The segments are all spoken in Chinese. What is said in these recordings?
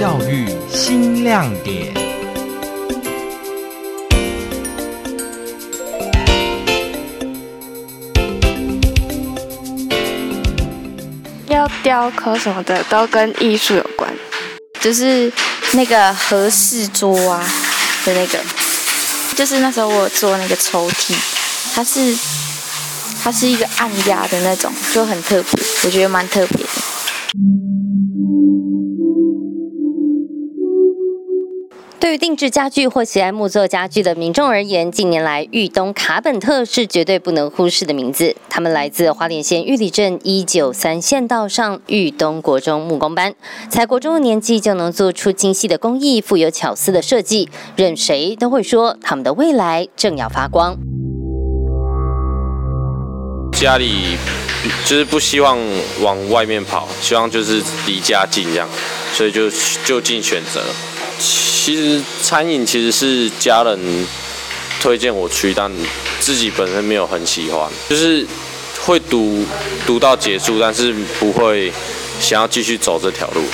教育新亮点。要雕刻什么的都跟艺术有关，就是那个和室桌啊的那个，就是那时候我做那个抽屉，它是它是一个按压的那种，就很特别，我觉得蛮特别的。对于定制家具或喜爱木作家具的民众而言，近年来玉东卡本特是绝对不能忽视的名字。他们来自花莲县玉里镇一九三县道上玉东国中木工班，才国中的年纪就能做出精细的工艺、富有巧思的设计，任谁都会说他们的未来正要发光。家里就是不希望往外面跑，希望就是离家近这样，所以就就近选择。其实餐饮其实是家人推荐我去，但自己本身没有很喜欢，就是会读读到结束，但是不会想要继续走这条路。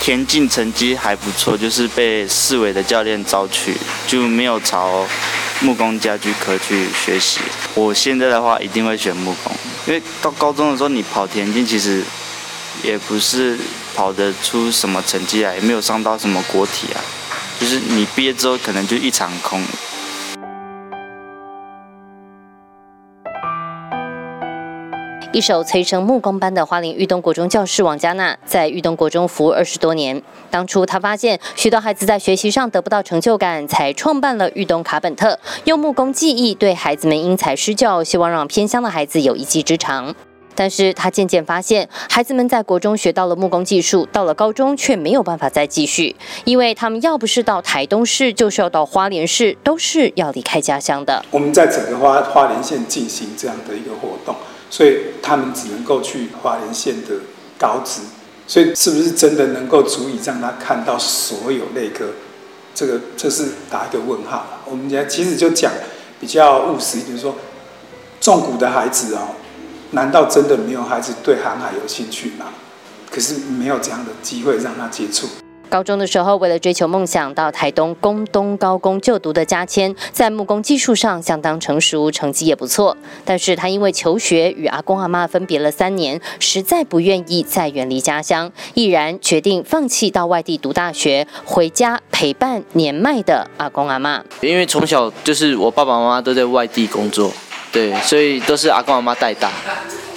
田径成绩还不错，就是被市委的教练招去，就没有朝木工家具科去学习。我现在的话一定会选木工，因为到高中的时候你跑田径其实也不是。跑得出什么成绩来？也没有上到什么国体啊，就是你毕业之后可能就一场空。一手催生木工班的花莲玉东国中教师王佳娜，在玉东国中服务二十多年。当初她发现许多孩子在学习上得不到成就感，才创办了玉东卡本特，用木工技艺对孩子们因材施教，希望让偏乡的孩子有一技之长。但是他渐渐发现，孩子们在国中学到了木工技术，到了高中却没有办法再继续，因为他们要不是到台东市，就是要到花莲市，都是要离开家乡的。我们在整个花花莲县进行这样的一个活动，所以他们只能够去花莲县的高职，所以是不是真的能够足以让他看到所有那个？这个这是打一个问号。我们家其实就讲比较务实，就是说，重谷的孩子哦。难道真的没有孩子对航海有兴趣吗？可是没有这样的机会让他接触。高中的时候，为了追求梦想，到台东工东高工就读的嘉谦，在木工技术上相当成熟，成绩也不错。但是他因为求学与阿公阿妈分别了三年，实在不愿意再远离家乡，毅然决定放弃到外地读大学，回家陪伴年迈的阿公阿妈。因为从小就是我爸爸妈妈都在外地工作。对，所以都是阿公阿妈带大。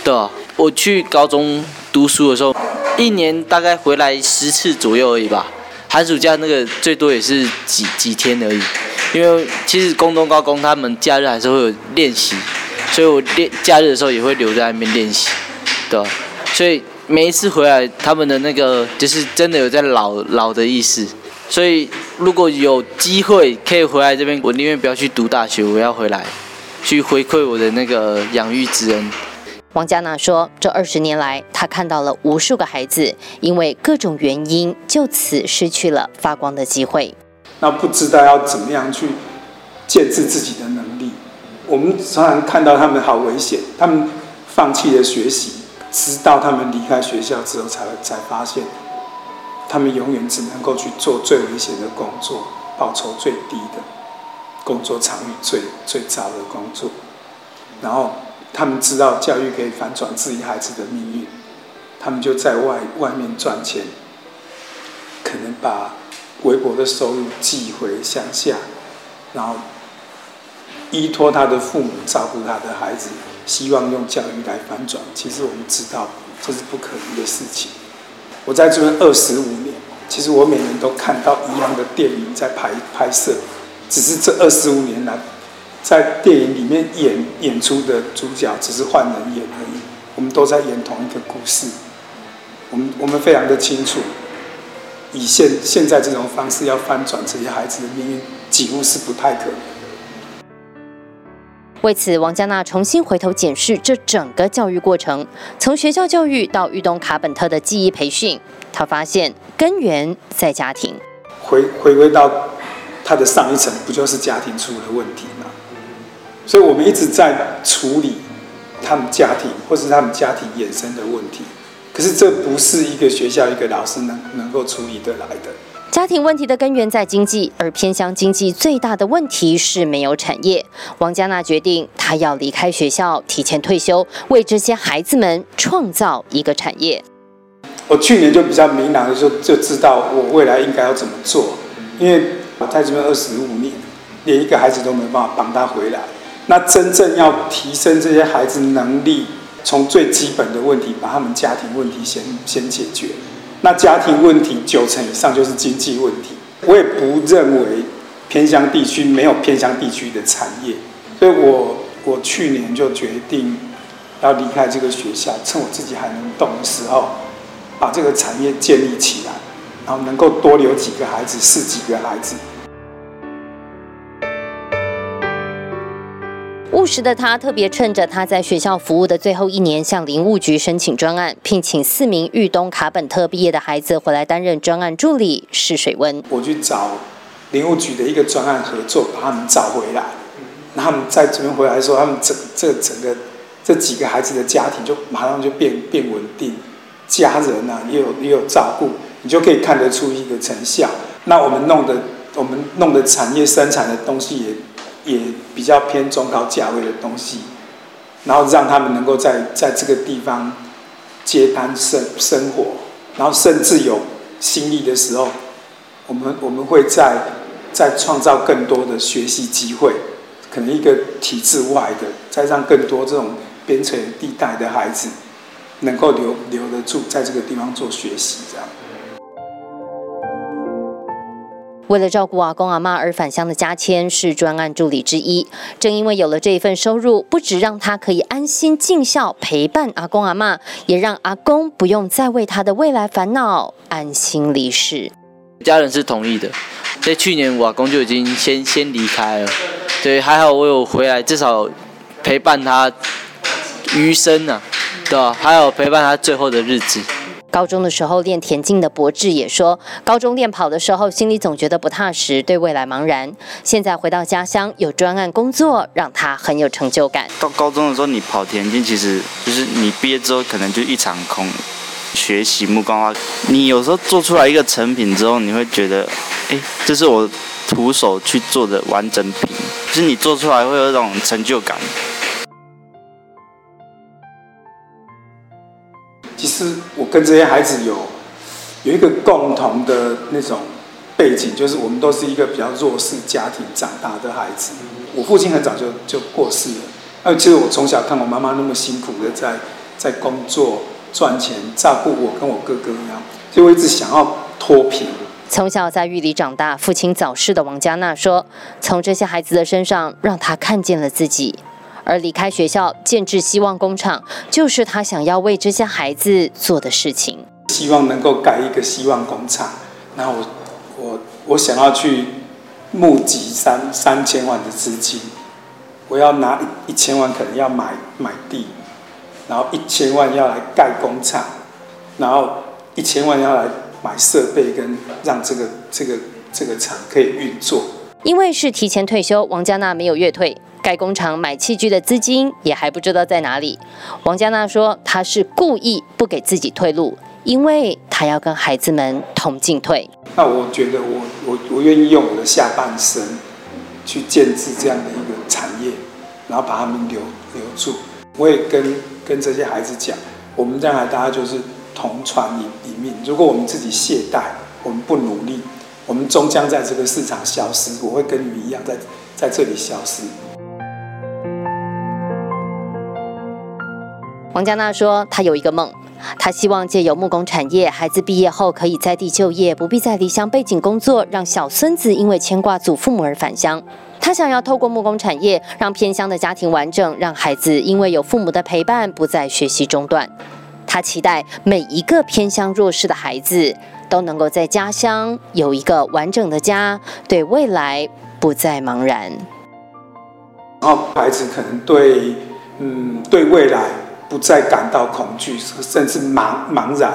对啊，我去高中读书的时候，一年大概回来十次左右而已吧。寒暑假那个最多也是几几天而已。因为其实工东高工他们假日还是会有练习，所以我练假日的时候也会留在那边练习。对，所以每一次回来，他们的那个就是真的有在老老的意思。所以如果有机会可以回来这边，我宁愿不要去读大学，我要回来。去回馈我的那个养育之恩。王佳娜说：“这二十年来，她看到了无数个孩子因为各种原因，就此失去了发光的机会。那不知道要怎么样去建制自己的能力。我们常常看到他们好危险，他们放弃了学习，直到他们离开学校之后，才才发现，他们永远只能够去做最危险的工作，报酬最低的。”工作场域最最糟的工作，然后他们知道教育可以反转自己孩子的命运，他们就在外外面赚钱，可能把微薄的收入寄回乡下，然后依托他的父母照顾他的孩子，希望用教育来反转。其实我们知道这是不可能的事情。我在这边二十五年，其实我每年都看到一样的电影在拍拍摄。只是这二十五年来，在电影里面演演出的主角只是换人演而已，我们都在演同一个故事。我们我们非常的清楚，以现现在这种方式要翻转这些孩子的命运，几乎是不太可能。为此，王佳娜重新回头检视这整个教育过程，从学校教育到玉东卡本特的记忆培训，她发现根源在家庭。回回归到。他的上一层不就是家庭出了问题吗？所以我们一直在处理他们家庭或是他们家庭衍生的问题。可是这不是一个学校一个老师能能够处理得来的。家庭问题的根源在经济，而偏乡经济最大的问题是没有产业。王嘉娜决定，她要离开学校，提前退休，为这些孩子们创造一个产业。我去年就比较明朗的时候就知道我未来应该要怎么做，因为我在这边二十五年，连一个孩子都没办法帮他回来。那真正要提升这些孩子能力，从最基本的问题，把他们家庭问题先先解决。那家庭问题九成以上就是经济问题。我也不认为偏乡地区没有偏乡地区的产业，所以我我去年就决定要离开这个学校，趁我自己还能动的时候，把这个产业建立起来，然后能够多留几个孩子，是几个孩子。务实的他特别趁着他在学校服务的最后一年，向林务局申请专案，聘请四名豫东卡本特毕业的孩子回来担任专案助理试水温。我去找林务局的一个专案合作，把他们找回来。那他们在这边回来的时候，他们整这整个这几个孩子的家庭就马上就变变稳定，家人啊也有也有照顾，你就可以看得出一个成效。那我们弄的我们弄的产业生产的东西也。也比较偏中高价位的东西，然后让他们能够在在这个地方接单生生活，然后甚至有心力的时候，我们我们会在再创造更多的学习机会，可能一个体制外的，再让更多这种边陲地带的孩子能够留留得住，在这个地方做学习，这样。为了照顾阿公阿妈而返乡的家谦是专案助理之一。正因为有了这一份收入，不止让他可以安心尽孝陪伴阿公阿妈，也让阿公不用再为他的未来烦恼，安心离世。家人是同意的，所以去年我阿公就已经先先离开了。对，还好我有回来，至少陪伴他余生啊，对吧？还有陪伴他最后的日子。高中的时候练田径的博志也说，高中练跑的时候心里总觉得不踏实，对未来茫然。现在回到家乡有专案工作，让他很有成就感。到高中的时候，你跑田径，其实就是你毕业之后可能就一场空。学习木工花，你有时候做出来一个成品之后，你会觉得，哎，这是我徒手去做的完整品，就是你做出来会有一种成就感。是我跟这些孩子有有一个共同的那种背景，就是我们都是一个比较弱势家庭长大的孩子。我父亲很早就就过世了，那其实我从小看我妈妈那么辛苦的在在工作赚钱，照顾我跟我哥哥一样，所以我一直想要脱贫。从小在狱里长大，父亲早逝的王佳娜说：“从这些孩子的身上，让他看见了自己。”而离开学校建制希望工厂，就是他想要为这些孩子做的事情。希望能够盖一个希望工厂，然后我我我想要去募集三三千万的资金，我要拿一千万可能要买买地，然后一千万要来盖工厂，然后一千万要来买设备跟让这个这个这个厂可以运作。因为是提前退休，王佳娜没有月退。该工厂买器具的资金也还不知道在哪里。王佳娜说，她是故意不给自己退路，因为她要跟孩子们同进退。那我觉得，我我我愿意用我的下半生去建制这样的一个产业，然后把他们留留住。我也跟跟这些孩子讲，我们将来大家就是同船一一命。如果我们自己懈怠，我们不努力，我们终将在这个市场消失。我会跟你一样，在在这里消失。王佳娜说：“她有一个梦，她希望借由木工产业，孩子毕业后可以在地就业，不必在离乡背井工作，让小孙子因为牵挂祖父母而返乡。她想要透过木工产业，让偏乡的家庭完整，让孩子因为有父母的陪伴，不再学习中断。她期待每一个偏乡弱势的孩子都能够在家乡有一个完整的家，对未来不再茫然。然后孩子可能对，嗯，对未来。”不再感到恐惧，甚至茫茫然。